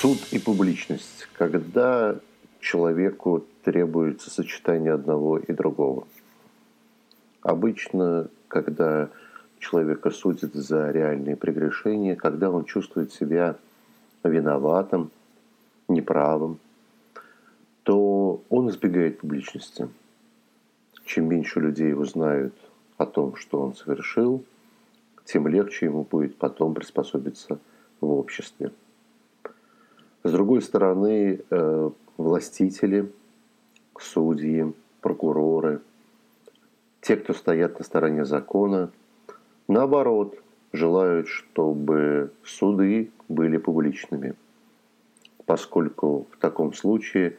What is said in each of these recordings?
Суд и публичность. Когда человеку требуется сочетание одного и другого. Обычно, когда человека судят за реальные прегрешения, когда он чувствует себя виноватым, неправым, то он избегает публичности. Чем меньше людей узнают о том, что он совершил, тем легче ему будет потом приспособиться в обществе. С другой стороны, э, властители, судьи, прокуроры, те, кто стоят на стороне закона, наоборот, желают, чтобы суды были публичными, поскольку в таком случае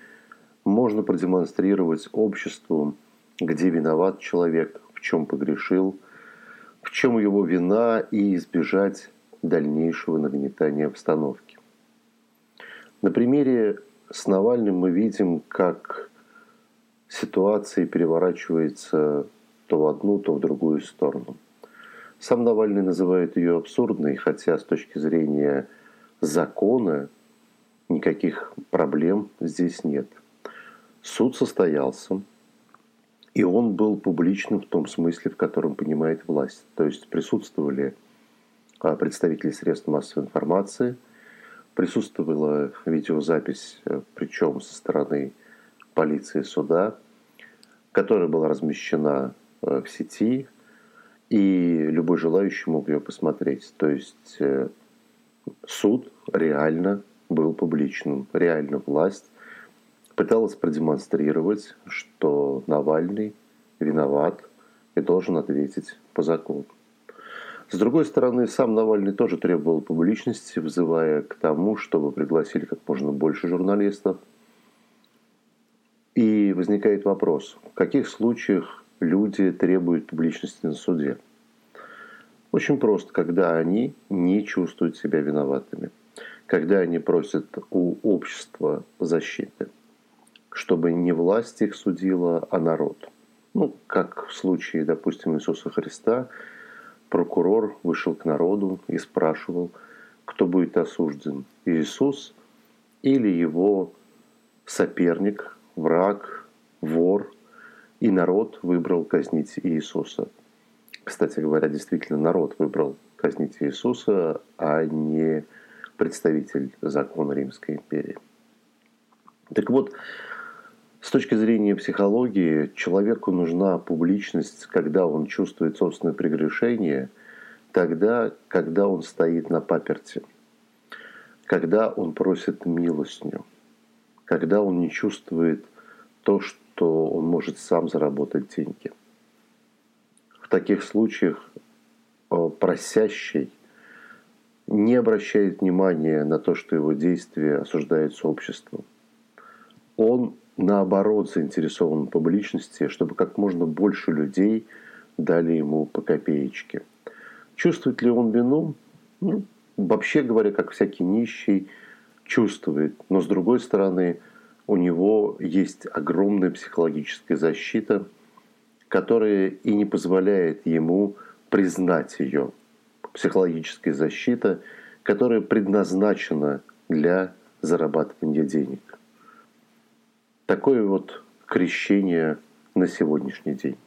можно продемонстрировать обществу, где виноват человек, в чем погрешил, в чем его вина и избежать дальнейшего нагнетания обстановки. На примере с Навальным мы видим, как ситуация переворачивается то в одну, то в другую сторону. Сам Навальный называет ее абсурдной, хотя с точки зрения закона никаких проблем здесь нет. Суд состоялся, и он был публичным в том смысле, в котором понимает власть. То есть присутствовали а, представители средств массовой информации – Присутствовала видеозапись, э, причем со стороны полиции суда, которая была размещена э, в сети, и любой желающий мог ее посмотреть. То есть э, суд реально был публичным, реально власть пыталась продемонстрировать, что Навальный виноват и должен ответить по закону. С другой стороны, сам Навальный тоже требовал публичности, вызывая к тому, чтобы пригласили как можно больше журналистов. И возникает вопрос, в каких случаях люди требуют публичности на суде? Очень просто, когда они не чувствуют себя виноватыми, когда они просят у общества защиты, чтобы не власть их судила, а народ. Ну, как в случае, допустим, Иисуса Христа – прокурор вышел к народу и спрашивал, кто будет осужден, Иисус или его соперник, враг, вор, и народ выбрал казнить Иисуса. Кстати говоря, действительно народ выбрал казнить Иисуса, а не представитель закона Римской империи. Так вот, с точки зрения психологии, человеку нужна публичность, когда он чувствует собственное прегрешение, тогда, когда он стоит на паперте, когда он просит милостню, когда он не чувствует то, что он может сам заработать деньги. В таких случаях э, просящий не обращает внимания на то, что его действия осуждаются обществом. Он наоборот заинтересован в публичности, чтобы как можно больше людей дали ему по копеечке. Чувствует ли он вину? Ну, вообще говоря, как всякий нищий, чувствует. Но с другой стороны, у него есть огромная психологическая защита, которая и не позволяет ему признать ее. Психологическая защита, которая предназначена для зарабатывания денег. Такое вот крещение на сегодняшний день.